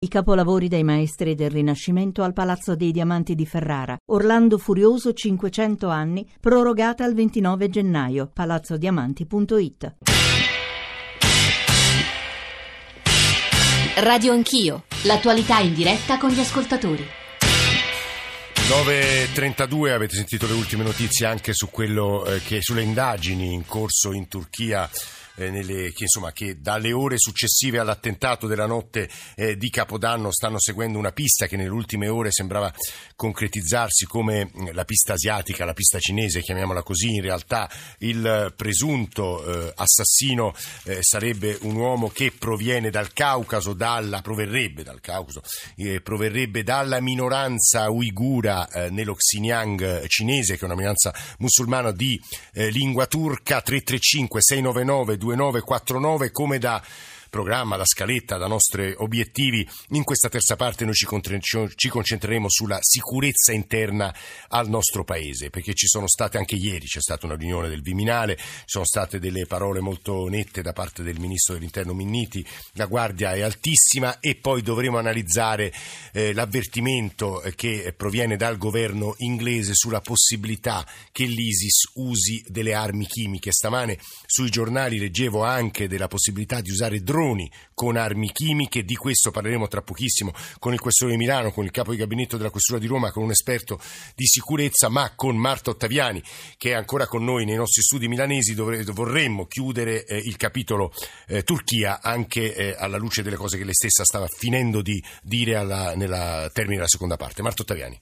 I capolavori dei maestri del Rinascimento al Palazzo dei Diamanti di Ferrara. Orlando Furioso 500 anni, prorogata al 29 gennaio. palazzodiamanti.it. Radio Anch'io, l'attualità in diretta con gli ascoltatori. 9.32 avete sentito le ultime notizie anche su quello eh, che sulle indagini in corso in Turchia eh, nelle, che, insomma, che dalle ore successive all'attentato della notte eh, di Capodanno stanno seguendo una pista che nelle ultime ore sembrava concretizzarsi come mm, la pista asiatica, la pista cinese, chiamiamola così. In realtà il presunto eh, assassino eh, sarebbe un uomo che proviene dal Caucaso, dalla, proverrebbe dal Caucaso, eh, proverrebbe dalla minoranza uigura eh, nello Xinjiang cinese, che è una minoranza musulmana di lingua turca, 335 699 2949 come da programma, da scaletta, da nostri obiettivi. In questa terza parte noi ci, concentreremo sulla sicurezza interna al nostro Paese, perché ci sono state anche ieri, c'è stata una riunione del Viminale, ci sono state delle parole molto nette da parte del Ministro dell'Interno Minniti, la guardia è altissima e poi dovremo analizzare eh, l'avvertimento che proviene dal governo inglese sulla possibilità che l'ISIS usi delle armi chimiche. Stamane sui giornali leggevo anche della possibilità di usare droni droni con armi chimiche. Di questo parleremo tra pochissimo con il questore di Milano, con il capo di gabinetto della Questura di Roma, con un esperto di sicurezza, ma con Marta Ottaviani, che è ancora con noi nei nostri studi milanesi. Dovre- vorremmo chiudere eh, il capitolo eh, Turchia anche eh, alla luce delle cose che lei stessa stava finendo di dire alla, nella termine della seconda parte. Marta Ottaviani.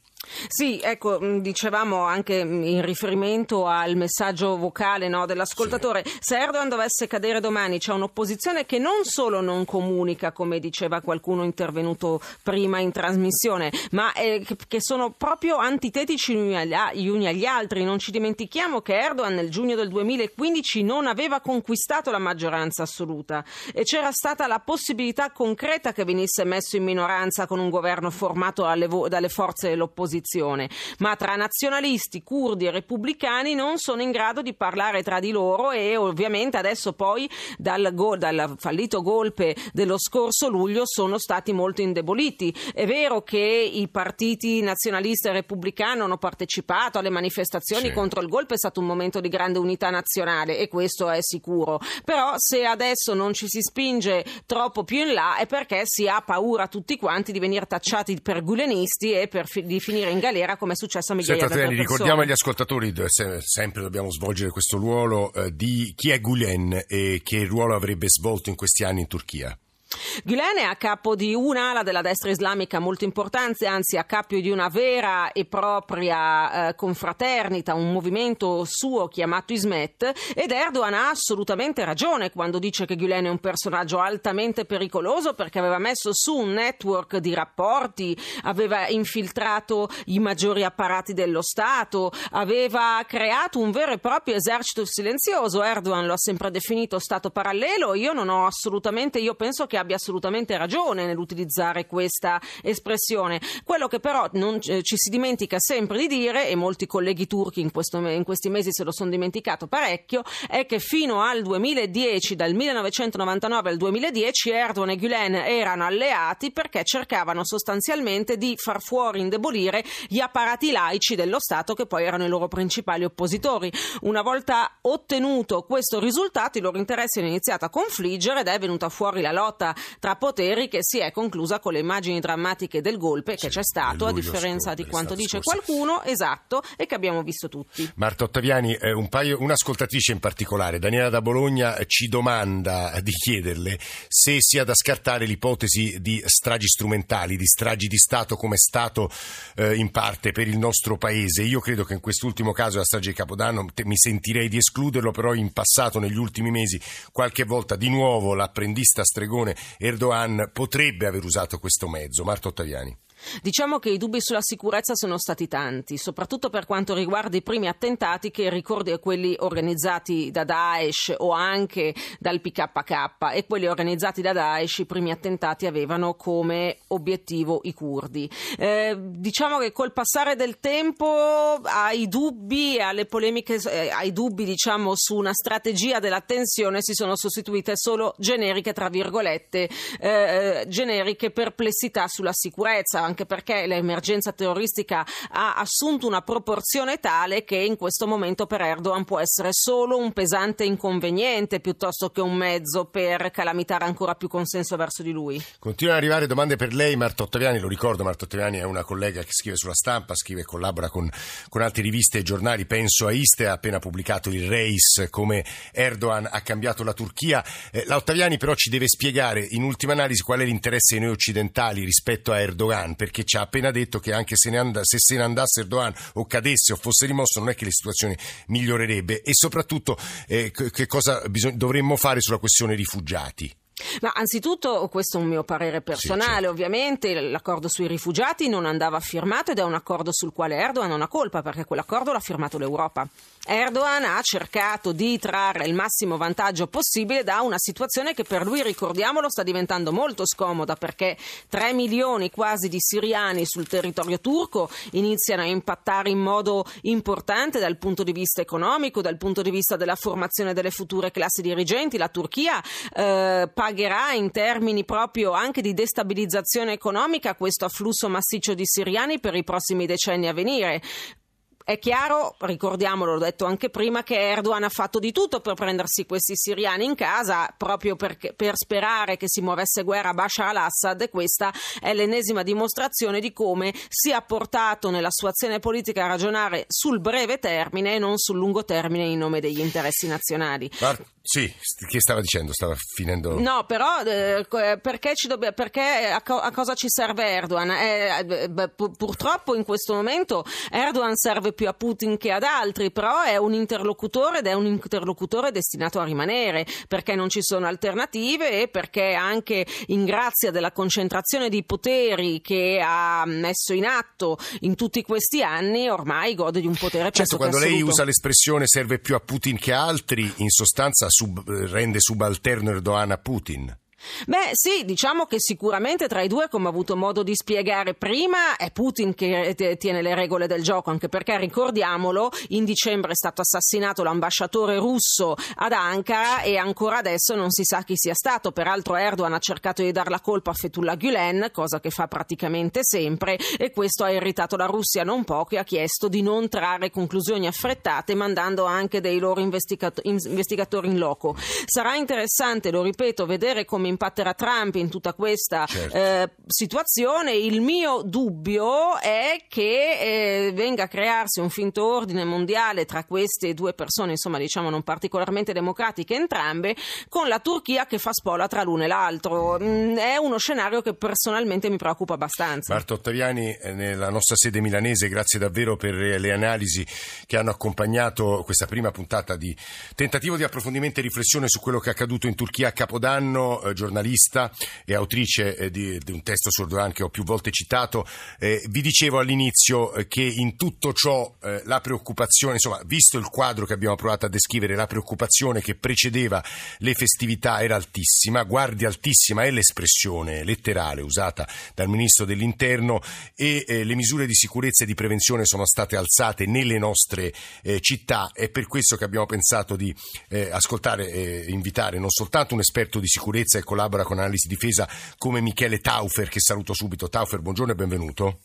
Sì, ecco, mm, dicevamo anche in riferimento al messaggio vocale no, dell'ascoltatore, sì. se Erdogan dovesse cadere domani c'è un'opposizione che non solo non comunica, come diceva qualcuno intervenuto prima in trasmissione, ma eh, che sono proprio antitetici gli uni agli altri. Non ci dimentichiamo che Erdogan nel giugno del 2015 non aveva conquistato la maggioranza assoluta e c'era stata la possibilità concreta che venisse messo in minoranza con un governo formato dalle forze dell'opposizione opposizione, ma tra nazionalisti, curdi e repubblicani non sono in grado di parlare tra di loro e ovviamente adesso poi dal, go- dal fallito golpe dello scorso luglio sono stati molto indeboliti. È vero che i partiti nazionalisti e repubblicani hanno partecipato alle manifestazioni sì. contro il golpe, è stato un momento di grande unità nazionale e questo è sicuro, però se adesso non ci si spinge troppo più in là è perché si ha paura tutti quanti di venire tacciati per gulenisti e per fi- di finire finire in galera come è successo a migliaia Senta, di persone. Ricordiamo agli ascoltatori, sempre dobbiamo svolgere questo ruolo, eh, di chi è Gulen e che ruolo avrebbe svolto in questi anni in Turchia. Gülen è a capo di un'ala della destra islamica molto importante, anzi a capo di una vera e propria eh, confraternita, un movimento suo chiamato Ismet ed Erdogan ha assolutamente ragione quando dice che Gülen è un personaggio altamente pericoloso perché aveva messo su un network di rapporti, aveva infiltrato i maggiori apparati dello Stato, aveva creato un vero e proprio esercito silenzioso. Erdogan lo ha sempre definito Stato parallelo, io non ho assolutamente, io penso che che abbia assolutamente ragione nell'utilizzare questa espressione. Quello che però non eh, ci si dimentica sempre di dire, e molti colleghi turchi in, questo, in questi mesi se lo sono dimenticato parecchio, è che fino al 2010, dal 1999 al 2010, Erdogan e Gülen erano alleati perché cercavano sostanzialmente di far fuori, indebolire gli apparati laici dello Stato che poi erano i loro principali oppositori. Una volta ottenuto questo risultato, i loro interessi hanno iniziato a confliggere ed è venuta fuori la lotta lotta tra poteri che si è conclusa con le immagini drammatiche del golpe sì, che c'è stato, a differenza di quanto dice scorso. qualcuno, esatto, e che abbiamo visto tutti. Marta Ottaviani, eh, un paio, un'ascoltatrice in particolare, Daniela da Bologna, ci domanda di chiederle se sia da scartare l'ipotesi di stragi strumentali, di stragi di Stato come è stato eh, in parte per il nostro Paese. Io credo che in quest'ultimo caso, la strage di Capodanno, te, mi sentirei di escluderlo, però in passato, negli ultimi mesi, qualche volta di nuovo l'apprendista stregone Erdogan potrebbe aver usato questo mezzo. Marta Ottaviani. Diciamo che i dubbi sulla sicurezza sono stati tanti, soprattutto per quanto riguarda i primi attentati che ricordi quelli organizzati da Daesh o anche dal PKK e quelli organizzati da Daesh, i primi attentati avevano come obiettivo i curdi. Eh, diciamo che col passare del tempo ai dubbi e alle polemiche, eh, ai dubbi diciamo su una strategia della tensione si sono sostituite solo generiche, tra virgolette, eh, generiche perplessità sulla sicurezza anche perché l'emergenza terroristica ha assunto una proporzione tale che in questo momento per Erdogan può essere solo un pesante inconveniente piuttosto che un mezzo per calamitare ancora più consenso verso di lui. Continuano ad arrivare domande per lei, Marta Ottaviani, lo ricordo, Marta Ottaviani è una collega che scrive sulla stampa, scrive e collabora con, con altre riviste e giornali, penso a Iste, ha appena pubblicato il Reis, come Erdogan ha cambiato la Turchia. Eh, la Ottaviani però ci deve spiegare in ultima analisi qual è l'interesse di noi occidentali rispetto a Erdogan, perché ci ha appena detto che anche se, and- se se ne andasse Erdogan o cadesse o fosse rimosso non è che la situazione migliorerebbe e soprattutto eh, che cosa bisog- dovremmo fare sulla questione rifugiati. Ma anzitutto, questo è un mio parere personale, sì, certo. ovviamente l'accordo sui rifugiati non andava firmato ed è un accordo sul quale Erdogan non ha colpa perché quell'accordo l'ha firmato l'Europa. Erdogan ha cercato di trarre il massimo vantaggio possibile da una situazione che per lui, ricordiamolo, sta diventando molto scomoda perché 3 milioni quasi di siriani sul territorio turco iniziano a impattare in modo importante dal punto di vista economico, dal punto di vista della formazione delle future classi dirigenti. La Turchia eh, pagherà in termini proprio anche di destabilizzazione economica questo afflusso massiccio di siriani per i prossimi decenni a venire. È chiaro, ricordiamolo, l'ho detto anche prima, che Erdogan ha fatto di tutto per prendersi questi siriani in casa proprio perché, per sperare che si muovesse guerra a Bashar al-Assad e questa è l'ennesima dimostrazione di come sia portato nella sua azione politica a ragionare sul breve termine e non sul lungo termine in nome degli interessi nazionali. Mar- sì, che stava dicendo? Stava finendo. No, però eh, perché, dobb- perché a, co- a, cosa ci serve Erdogan? Eh, beh, purtroppo in questo momento Erdogan serve più a Putin che ad altri, però è un interlocutore ed è un interlocutore destinato a rimanere perché non ci sono alternative e perché anche in grazia della concentrazione di poteri che ha messo in atto in tutti questi anni ormai gode di un potere certo, quando assoluto. lei usa l'espressione serve più a Putin che a altri, in sostanza sub, rende subalterno Erdogan a Putin. Beh, sì, diciamo che sicuramente tra i due, come ho avuto modo di spiegare prima, è Putin che tiene le regole del gioco, anche perché ricordiamolo, in dicembre è stato assassinato l'ambasciatore russo ad Ankara e ancora adesso non si sa chi sia stato. Peraltro Erdogan ha cercato di dar la colpa a Fethullah Gulen, cosa che fa praticamente sempre, e questo ha irritato la Russia non poco e ha chiesto di non trarre conclusioni affrettate, mandando anche dei loro investigatori in loco. Sarà interessante, lo ripeto, vedere come impatterà Trump in tutta questa certo. eh, situazione. Il mio dubbio è che eh, venga a crearsi un finto ordine mondiale tra queste due persone, insomma, diciamo non particolarmente democratiche entrambe, con la Turchia che fa spola tra l'uno e l'altro. Mm, è uno scenario che personalmente mi preoccupa abbastanza. Marta Ottaviani, eh, nella nostra sede milanese, grazie davvero per le analisi che hanno accompagnato questa prima puntata di tentativo di approfondimento e riflessione su quello che è accaduto in Turchia a Capodanno. Eh, giornalista e autrice eh, di, di, un testo su Erdogan che ho più volte citato, eh, vi dicevo all'inizio eh, che in tutto ciò eh, la preoccupazione, insomma, visto il quadro che abbiamo provato a descrivere, la preoccupazione che precedeva le festività era altissima, guardia altissima è l'espressione letterale usata dal Ministro dell'Interno e eh, le misure di sicurezza e di prevenzione sono state alzate nelle nostre eh, città. È per questo che abbiamo pensato di ascoltare e invitare non soltanto un esperto di sicurezza e collabora con Analisi Difesa come Michele Taufer, che saluto subito. Taufer, buongiorno e benvenuto.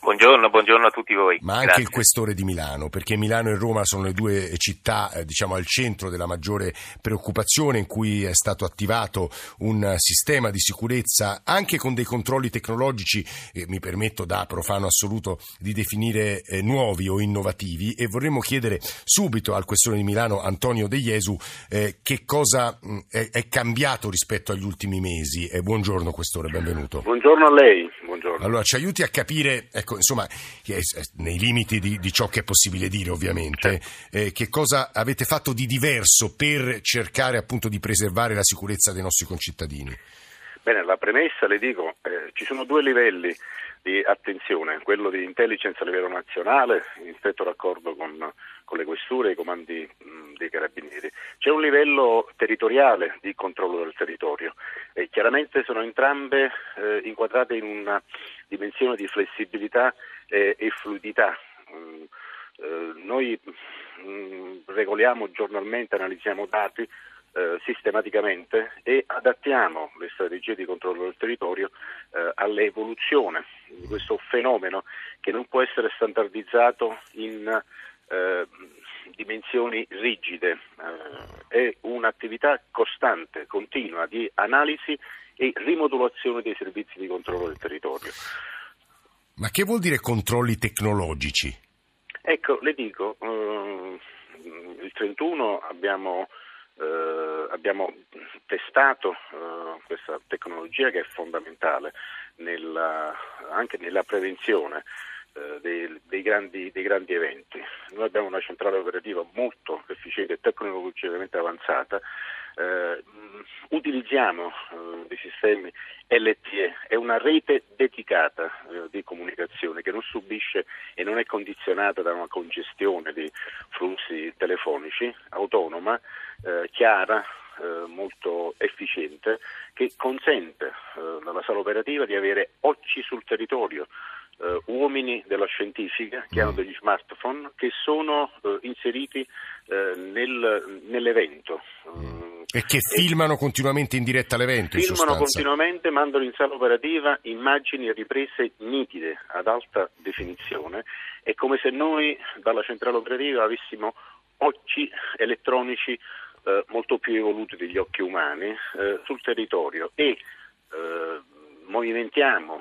Buongiorno, buongiorno, a tutti voi. Ma anche Grazie. il questore di Milano, perché Milano e Roma sono le due città eh, diciamo, al centro della maggiore preoccupazione in cui è stato attivato un sistema di sicurezza anche con dei controlli tecnologici, eh, mi permetto da profano assoluto di definire eh, nuovi o innovativi e vorremmo chiedere subito al questore di Milano Antonio De Jesu eh, che cosa mh, è, è, cambiato rispetto agli ultimi mesi. buongiorno questore, benvenuto. Buongiorno a lei. Allora ci aiuti a capire... Ecco, insomma, nei limiti di, di, ciò che è possibile dire ovviamente, certo. eh, che cosa avete fatto di diverso per cercare appunto di preservare la sicurezza dei nostri concittadini? Bene, la premessa le dico, eh, ci sono due livelli di attenzione, quello di intelligence a livello nazionale, in stretto raccordo con, con le questure e i comandi mh, dei carabinieri. C'è un livello territoriale di controllo del territorio e chiaramente sono entrambe eh, inquadrate in una dimensione di flessibilità eh, e fluidità. Mm, eh, noi mh, mm, regoliamo giornalmente, analizziamo dati eh, sistematicamente e adattiamo le strategie di controllo del territorio eh, all'evoluzione di questo fenomeno che non può essere standardizzato in eh, dimensioni rigide, eh, è un'attività costante, continua di analisi e rimodulazione dei servizi di controllo del territorio. Ma che vuol dire controlli tecnologici? Ecco, le dico, eh, il 31 abbiamo abbiamo testato eh, questa tecnologia che è fondamentale nella, anche nella prevenzione dei, dei, grandi, dei, grandi, eventi. Noi abbiamo una centrale operativa molto efficiente e tecnologicamente avanzata. Eh, utilizziamo eh, dei sistemi LTE, è una rete dedicata eh, di comunicazione che non subisce e non è condizionata da una congestione di flussi telefonici, autonoma, eh, chiara, eh, molto efficiente, che consente alla sala operativa di avere occhi sul territorio, Uh, uomini della scientifica che hanno mm. degli smartphone che sono uh, inseriti uh, nel, nell'evento. Mm. E che filmano e continuamente in diretta l'evento? Filmano continuamente, mandano in sala operativa immagini e riprese nitide, ad alta definizione. È come se noi dalla centrale operativa avessimo occhi elettronici molto più evoluti degli occhi umani sul territorio e movimentiamo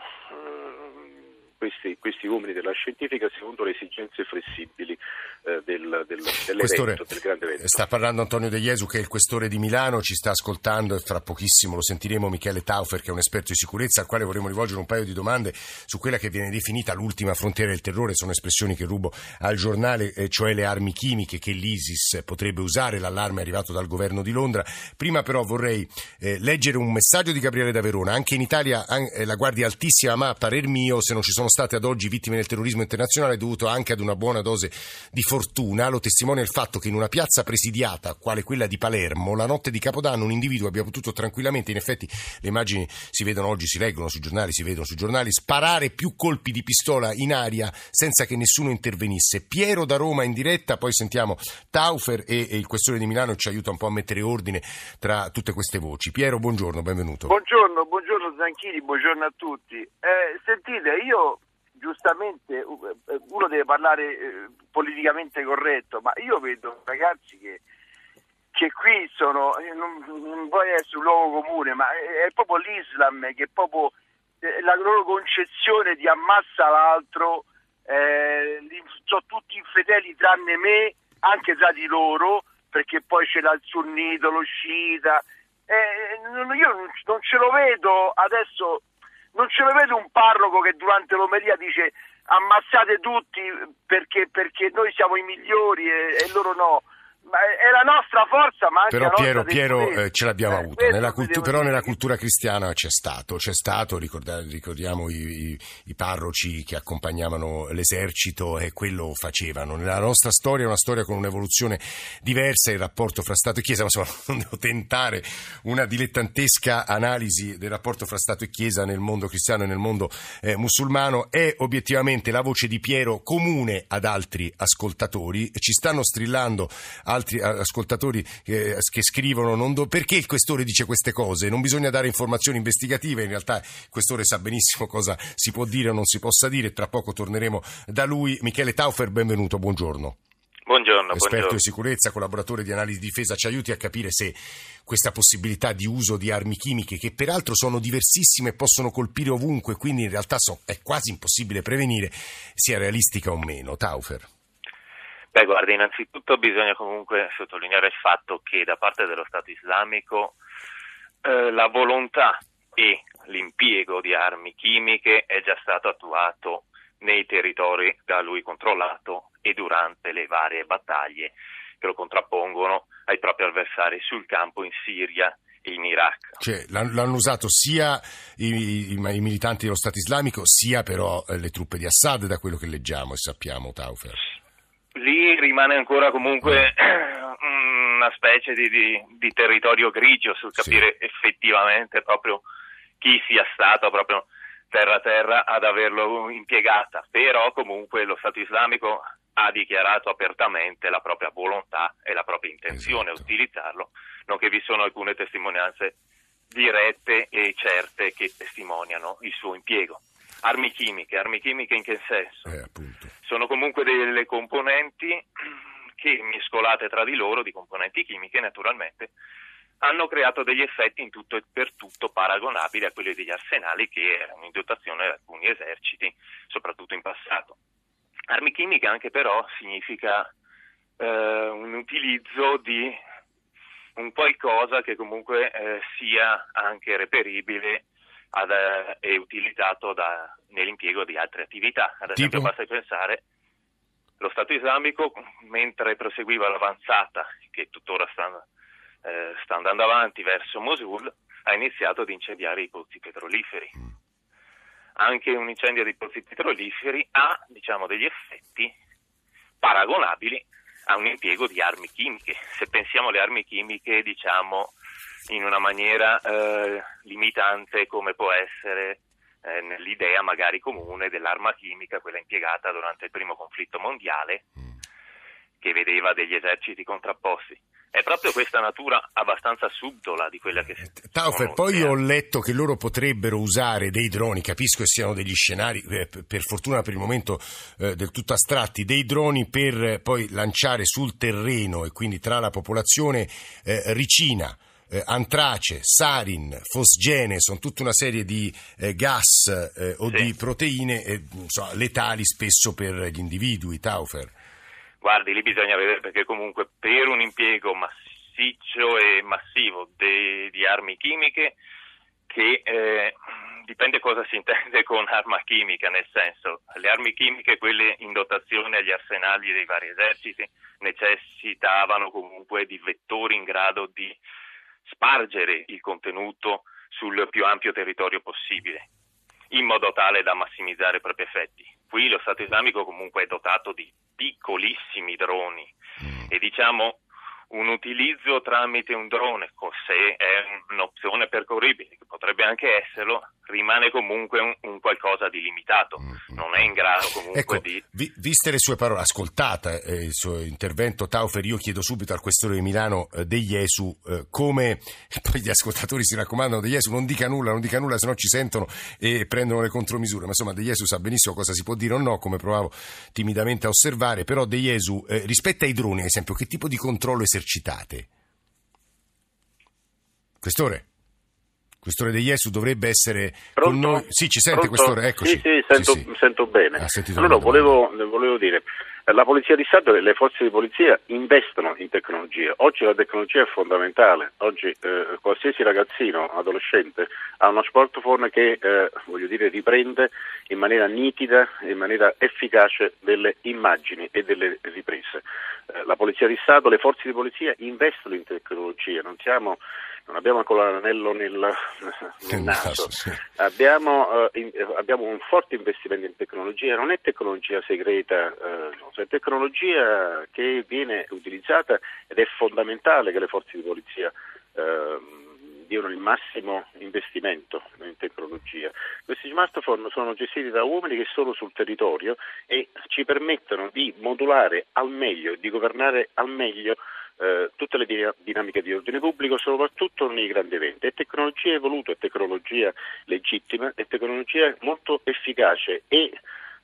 questi, questi, uomini della scientifica secondo le esigenze flessibili eh, del, del, dell'evento, del grande evento. Sta parlando Antonio De Jesu che è il questore di Milano, ci sta ascoltando e fra pochissimo lo sentiremo Michele Taufer che è un esperto di sicurezza al quale vorremmo rivolgere un paio di domande su quella che viene definita l'ultima frontiera del terrore, sono espressioni che rubo al giornale, eh, cioè le armi chimiche che l'ISIS potrebbe usare, l'allarme è arrivato dal governo di Londra. Prima però vorrei eh, leggere un messaggio di Gabriele da Verona, anche in Italia eh, la guardia altissima ma a parer mio se non ci sono sono state ad oggi vittime del terrorismo internazionale dovuto anche ad una buona dose di fortuna. Lo testimonia il fatto che in una piazza presidiata, quale quella di Palermo, la notte di Capodanno un individuo abbia potuto tranquillamente, in effetti le immagini si vedono oggi, si leggono sui giornali, si vedono sui giornali, sparare più colpi di pistola in aria senza che nessuno intervenisse. Piero da Roma in diretta, poi sentiamo Taufer e, e il questore di Milano ci aiuta un po' a mettere ordine tra tutte queste voci. Piero, buongiorno, benvenuto. Buongiorno, buongiorno Zanchini, buongiorno a tutti. Eh, sentite, io giustamente eh, uno deve parlare eh, politicamente corretto, ma io vedo ragazzi che, che qui sono, eh, non, non vuoi essere un luogo comune, ma è proprio l'Islam che è proprio la loro concezione di ammassa l'altro, eh, sono tutti infedeli tranne me, anche tra di loro, perché poi c'è il sunnito, lo sciita. Eh, io non ce lo vedo adesso non ce lo vedo un parroco che durante l'omelia dice ammazzate tutti perché, perché noi siamo i migliori e, e loro no è la nostra forza, ma anche però Piero, Piero eh, ce l'abbiamo eh, avuto. Nella cultu- però nella cultura cristiana c'è stato, c'è stato ricordiamo i, i, i, parroci che accompagnavano l'esercito e quello facevano. Nella nostra storia è una storia con un'evoluzione diversa, il rapporto fra Stato e Chiesa, ma insomma non devo tentare una dilettantesca analisi del rapporto fra Stato e Chiesa nel mondo cristiano e nel mondo eh, musulmano. È obiettivamente la voce di Piero comune ad altri ascoltatori, ci stanno strillando altri ascoltatori che, che scrivono do, perché il questore dice queste cose, non bisogna dare informazioni investigative, in realtà il questore sa benissimo cosa si può dire o non si possa dire, tra poco torneremo da lui. Michele Taufer, benvenuto, buongiorno. Buongiorno, esperto buongiorno. di sicurezza, collaboratore di analisi di difesa, ci aiuti a capire se questa possibilità di uso di armi chimiche, che peraltro sono diversissime e possono colpire ovunque, quindi in realtà so, è quasi impossibile prevenire, sia realistica o meno. Taufer. Beh, guarda, innanzitutto bisogna comunque sottolineare il fatto che da parte dello Stato islamico eh, la volontà e l'impiego di armi chimiche è già stato attuato nei territori da lui controllato e durante le varie battaglie che lo contrappongono ai propri avversari sul campo in Siria in Iraq. Cioè, l'hanno usato sia i, i, i, militanti dello Stato islamico, sia però eh, le truppe di Assad, da quello che leggiamo e sappiamo, Taufer. Lì rimane ancora comunque una specie di, di, di territorio grigio sul capire sì. effettivamente proprio chi sia stato proprio terra terra ad averlo impiegata, però comunque lo Stato islamico ha dichiarato apertamente la propria volontà e la propria intenzione esatto. a utilizzarlo, nonché vi sono alcune testimonianze dirette e certe che testimoniano il suo impiego. Armi chimiche, armi chimiche in che senso? Eh, sono comunque delle componenti che mescolate tra di loro, di componenti chimiche naturalmente, hanno creato degli effetti in tutto e per tutto paragonabili a quelli degli arsenali che erano in dotazione di alcuni eserciti, soprattutto in passato. Armi chimiche anche però significa eh, un utilizzo di un qualcosa che comunque eh, sia anche reperibile ad, eh, e utilizzato da, nell'impiego di altre attività. Ad esempio, tipo? basta pensare lo Stato islamico, mentre proseguiva l'avanzata, che tuttora sta, eh, sta andando avanti verso Mosul, ha iniziato ad incendiare i pozzi petroliferi. Mm. Anche un incendio dei pozzi petroliferi ha diciamo, degli effetti paragonabili a un impiego di armi chimiche. Se pensiamo alle armi chimiche, diciamo in una maniera eh, limitante come può essere eh, nell'idea magari comune dell'arma chimica, quella impiegata durante il primo conflitto mondiale, che vedeva degli eserciti contrapposti. È proprio questa natura abbastanza subdola di quella che si eh, Taufer, poi ho letto che loro potrebbero usare dei droni, capisco che siano degli scenari, eh, per fortuna per il momento eh, del tutto astratti, dei droni per poi lanciare sul terreno e quindi tra la popolazione eh, ricina eh, antrace, sarin, fosgene, sono tutta una serie di eh, gas eh, o sì. di proteine so, letali spesso per gli individui, Taufer. Guardi, lì bisogna vedere perché comunque per un impiego massiccio e massivo de, di armi chimiche che eh, dipende cosa si intende con arma chimica, nel senso le armi chimiche, quelle in dotazione agli arsenali dei vari eserciti, necessitavano comunque di vettori in grado di spargere il contenuto sul più ampio territorio possibile, in modo tale da massimizzare i propri effetti. Qui lo Stato islamico comunque è dotato di piccolissimi droni mm. e diciamo un utilizzo tramite un drone, se è un'opzione percorribile, che potrebbe anche esserlo, rimane comunque un, un qualcosa di limitato, mm-hmm. non è in grado comunque ecco, di... Vi, viste le sue parole, ascoltata eh, il suo intervento, Taufer, io chiedo subito al questore di Milano eh, De Jesu eh, come, poi gli ascoltatori si raccomandano, De Jesu non dica nulla, non dica nulla, se no ci sentono e prendono le contromisure, ma insomma De Jesu sa benissimo cosa si può dire o no, come provavo timidamente a osservare, però De Jesu, eh, rispetto ai droni, ad esempio, che tipo di controllo esercitate? Questore? Questore De Jesu dovrebbe essere Pronto? con noi. Sì, ci sente Pronto? Questore? Eccoci. Sì, sì, sento, sì, sì. sento bene. Ah, allora volevo, volevo dire, la Polizia di Stato e le forze di polizia investono in tecnologia. Oggi la tecnologia è fondamentale. Oggi eh, qualsiasi ragazzino, adolescente, ha uno smartphone che eh, voglio dire, riprende in maniera nitida, in maniera efficace delle immagini e delle riprese. Eh, la Polizia di Stato, le forze di polizia investono in tecnologia. Non siamo non abbiamo ancora l'anello nel, nel naso, sì. abbiamo, eh, in, abbiamo, un forte investimento in tecnologia, non è tecnologia segreta, eh, no, è tecnologia che viene utilizzata ed è fondamentale che le forze di polizia eh, diano il massimo investimento in tecnologia. Questi smartphone sono gestiti da uomini che sono sul territorio e ci permettono di modulare al meglio di governare al meglio eh, tutte le dinamiche di ordine pubblico, soprattutto nei grandi eventi. È tecnologia evoluta, è tecnologia legittima, è tecnologia molto efficace e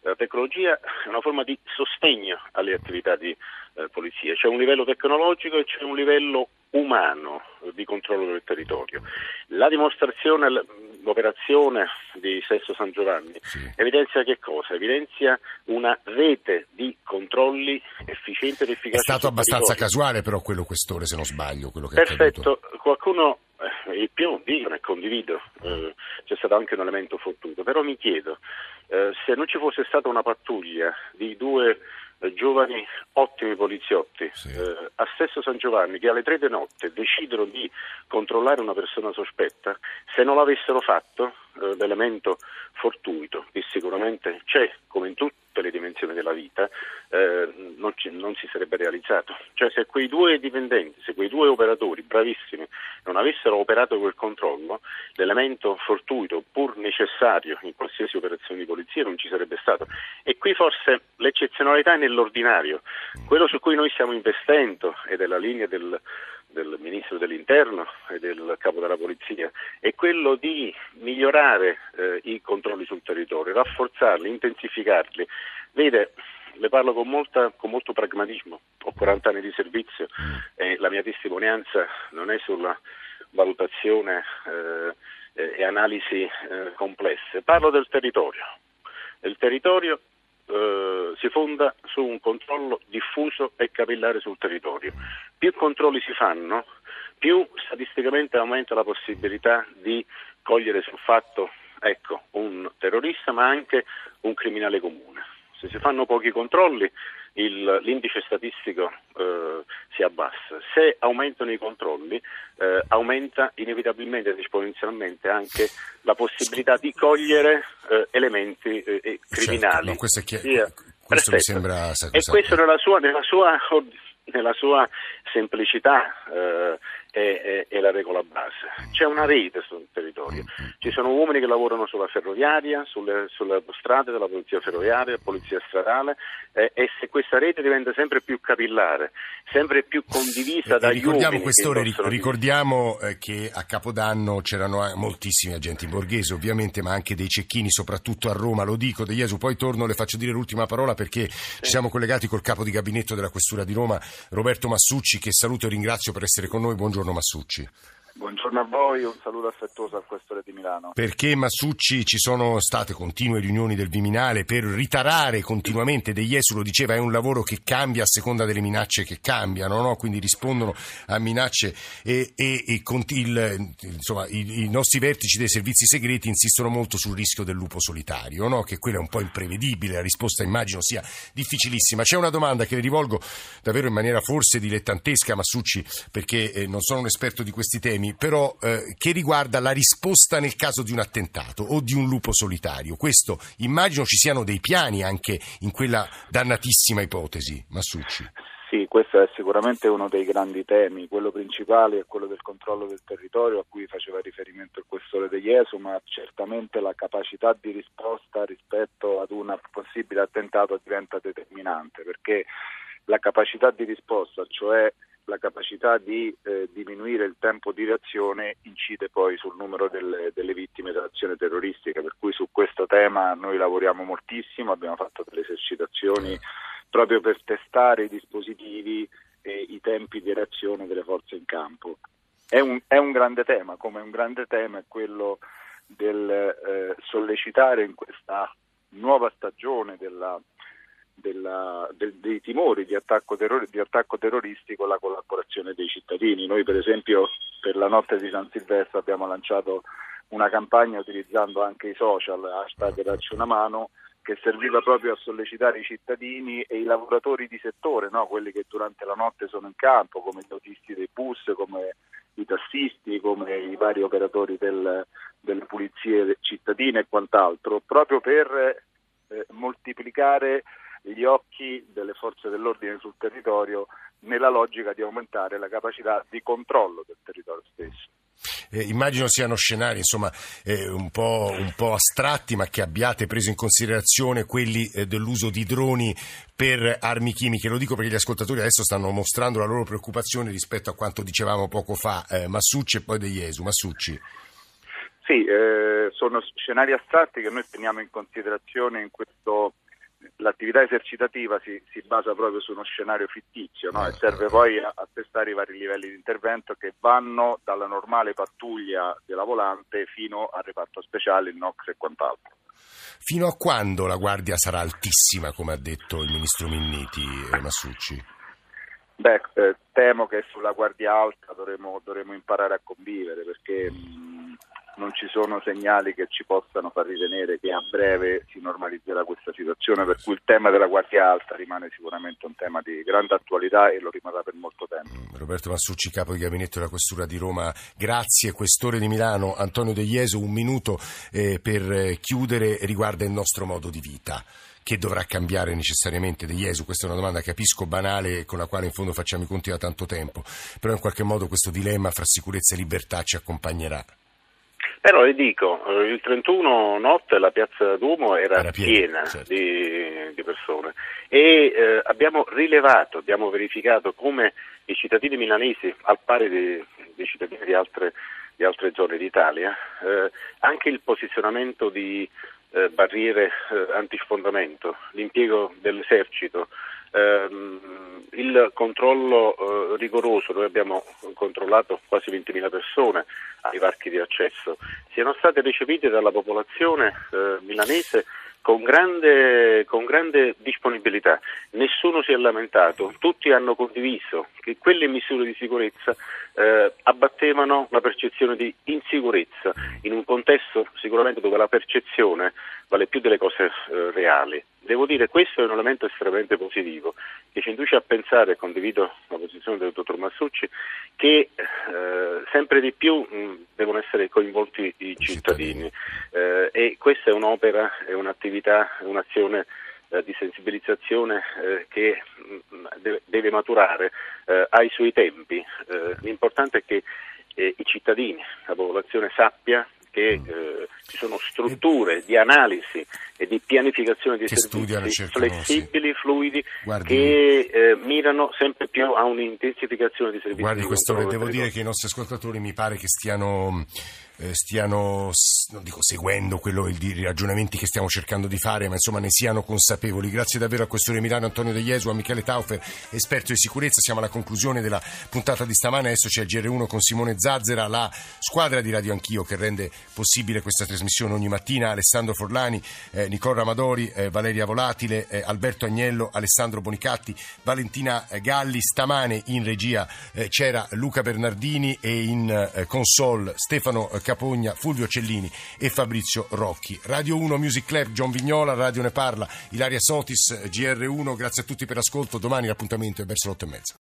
la tecnologia è una forma di sostegno alle attività di eh, polizia. C'è un livello tecnologico e c'è un livello umano di controllo del territorio. La dimostrazione, l'operazione di Sesto San Giovanni sì. evidenzia che cosa? Evidenzia una rete di controlli efficiente ed efficace. È stato abbastanza casuale però quello questore, se non sbaglio, quello che Perfetto, qualcuno eh, il più dicono e condivido, eh, c'è stato anche un elemento fortuito, però mi chiedo eh, se non ci fosse stata una pattuglia di due eh, giovani ottimi poliziotti Sì. eh, a Stesso San Giovanni che alle tre di notte decidono di controllare una persona sospetta, se non l'avessero fatto eh, l'elemento fortuito, che sicuramente c'è come in tutte le dimensioni della vita, eh, non, ci- non si sarebbe realizzato. Cioè se quei due dipendenti, se quei due operatori bravissimi non avessero operato quel controllo, l'elemento fortuito, pur necessario in qualsiasi operazione di polizia, non ci sarebbe stato. E qui forse l'eccezionalità è nell'ordinario. Quello su cui noi stiamo investendo, ed è la linea del, del Ministro dell'Interno e del Capo della Polizia, è quello di migliorare eh, i controlli sul territorio, rafforzarli, intensificarli. Vede, le parlo con, molta- con molto pragmatismo, ho 40 anni di servizio e la mia testimonianza non è sulla valutazione eh, eh, e analisi eh, complesse, parlo del territorio. Il territorio eh, si fonda su un controllo diffuso e capillare sul territorio. Più controlli si fanno, più statisticamente aumenta la possibilità di cogliere sul fatto ecco, un terrorista ma anche un criminale comune. Se si fanno pochi controlli il- l'indice statistico eh, si abbassa. Se aumentano i controlli eh, aumenta inevitabilmente ed esponenzialmente anche la possibilità di cogliere eh, elementi eh, eh, criminali. Certo, no, questo mi sembra E questo nella sua, nella sua, nella sua semplicità eh, è, è- è la regola base. C'è una rete sul territorio, ci sono uomini che lavorano sulla ferroviaria, sulle, sulle autostrade della polizia ferroviaria, polizia stradale eh, e se questa rete diventa sempre più capillare, sempre più condivisa E- e dagli ricordiamo uomini quest'ore, che ricordiamo eh, che a Capodanno c'erano eh, moltissimi agenti borghesi ovviamente, ma anche dei cecchini, soprattutto a Roma, lo dico, De Iesu, poi torno, le faccio dire l'ultima parola perché ci siamo collegati col capo di gabinetto della Questura di Roma, Roberto Massucci, che saluto e ringrazio per essere con noi. Buongiorno Massucci. Buongiorno a voi, un saluto affettuoso al Questore di Milano. Perché Massucci ci sono state continue riunioni del Viminale per ritarare continuamente, De Iesu lo diceva, è un lavoro che cambia a seconda delle minacce che cambiano, no? quindi rispondono a minacce e, e- e il- insomma, i, i nostri vertici dei servizi segreti insistono molto sul rischio del lupo solitario, no? che quello è un po' imprevedibile, la risposta immagino sia difficilissima. C'è una domanda che le rivolgo davvero in maniera forse dilettantesca, Massucci, perché eh, non sono un esperto di questi temi, però eh, che riguarda la risposta nel caso di un attentato o di un lupo solitario. Questo immagino ci siano dei piani anche in quella dannatissima ipotesi, Massucci. Sì, questo è sicuramente uno dei grandi temi, quello principale è quello del controllo del territorio a cui faceva riferimento il Questore De Iesu, ma certamente la capacità di risposta rispetto ad un possibile attentato diventa determinante, perché la capacità di risposta, cioè la capacità di eh, diminuire il tempo di reazione incide poi sul numero delle, delle vittime dell'azione terroristica, per cui su questo tema noi lavoriamo moltissimo, abbiamo fatto delle esercitazioni proprio per testare i dispositivi e i tempi di reazione delle forze in campo. È un, è un grande tema, come un grande tema è quello del eh, sollecitare in questa nuova stagione della della, del, dei timori di attacco, terror, di attacco, terroristico la collaborazione dei cittadini. Noi per esempio per la notte di San Silvestro abbiamo lanciato una campagna utilizzando anche i social, hashtag dacci una mano, che serviva proprio a sollecitare i cittadini e i lavoratori di settore, no? quelli che durante la notte sono in campo, come gli autisti dei bus, come i tassisti, come i vari operatori del, delle pulizie cittadine e quant'altro, proprio per eh, moltiplicare gli occhi delle forze dell'ordine sul territorio nella logica di aumentare la capacità di controllo del territorio stesso. Eh, immagino siano scenari insomma, eh, un, po', un, po', astratti, ma che abbiate preso in considerazione quelli eh, dell'uso di droni per armi chimiche. Lo dico perché gli ascoltatori adesso stanno mostrando la loro preoccupazione rispetto a quanto dicevamo poco fa. Eh, Massucci e poi De Iesu. Massucci. Sì, eh, sono scenari astratti che noi teniamo in considerazione in questo l'attività esercitativa si, si, basa proprio su uno scenario fittizio no? e serve poi a, a, testare i vari livelli di intervento che vanno dalla normale pattuglia della volante fino al reparto speciale, il NOx e quant'altro. Fino a quando la guardia sarà altissima, come ha detto il ministro Minniti e Massucci? Beh, eh, temo che sulla guardia alta dovremo, dovremo imparare a convivere perché mh, non ci sono segnali che ci possano far ritenere che a breve si normalizzerà questa situazione, per cui il tema della guardia alta rimane sicuramente un tema di grande attualità e lo rimarrà per molto tempo. Mm, Roberto Massucci, capo di gabinetto della Questura di Roma, grazie. Questore di Milano, Antonio De Ieso, un minuto eh, per eh, chiudere riguarda il nostro modo di vita che dovrà cambiare necessariamente De Iesu? Questa è una domanda, capisco, banale, con la quale in fondo facciamo i conti da tanto tempo, però in qualche modo questo dilemma fra sicurezza e libertà ci accompagnerà. Però le dico, eh, il 31 notte la piazza Duomo era, Era piena, piena, certo. di, di persone e eh, abbiamo rilevato, abbiamo verificato come i cittadini milanesi, al pari dei, dei cittadini di altre, di altre zone d'Italia, eh, anche il posizionamento di eh, barriere eh, antisfondamento, l'impiego dell'esercito, ehm, il controllo eh, rigoroso, noi abbiamo controllato quasi 20.000 persone ai varchi di accesso, siano state recepite dalla popolazione eh, milanese con grande, con grande disponibilità. Nessuno si è lamentato, tutti hanno condiviso che quelle misure di sicurezza eh, abbattevano la percezione di insicurezza in un contesto sicuramente dove la percezione vale più delle cose eh, reali. Devo dire questo è un elemento estremamente positivo che ci induce a pensare, condivido la posizione del dottor Massucci, che eh, sempre di più mh, devono essere coinvolti i cittadini eh, e questa è un'opera, è un'attività, è un'azione eh, di sensibilizzazione eh, che mh, deve, deve maturare eh, ai suoi tempi. Eh, l'importante è che i cittadini, la popolazione sappia che eh, ci sono strutture di analisi e di pianificazione di Che servizi flessibili, fluidi, Guardi- che eh, mirano sempre più a un'intensificazione di servizi Guardi, controllo devo dire che i nostri ascoltatori mi pare che stiano, stiano s- non dico seguendo quello, i ragionamenti che stiamo cercando di fare, ma insomma ne siano consapevoli. Grazie davvero a Questore Milano, Antonio De Iesu, a Michele Taufer, esperto di sicurezza. Siamo alla conclusione della puntata di stamane. Adesso c'è il GR1 con Simone Zazzera, la squadra di Radio Anch'io che rende possibile questa trasmissione ogni mattina. Alessandro Forlani, eh, Nicola Amadori, eh, Valeria Volatile, eh, Alberto Agnello, Alessandro Bonicatti, Valentina eh, Galli. Stamane in regia eh, c'era Luca Bernardini e in eh, console Stefano eh, Capogna, Fulvio Cellini e Fabrizio Rocchi. Radio 1 Music Club, John Vignola, Radio Ne Parla, Ilaria Sotis, eh, GR1. Grazie a tutti per l'ascolto. Domani l'appuntamento è verso l'otto e mezza.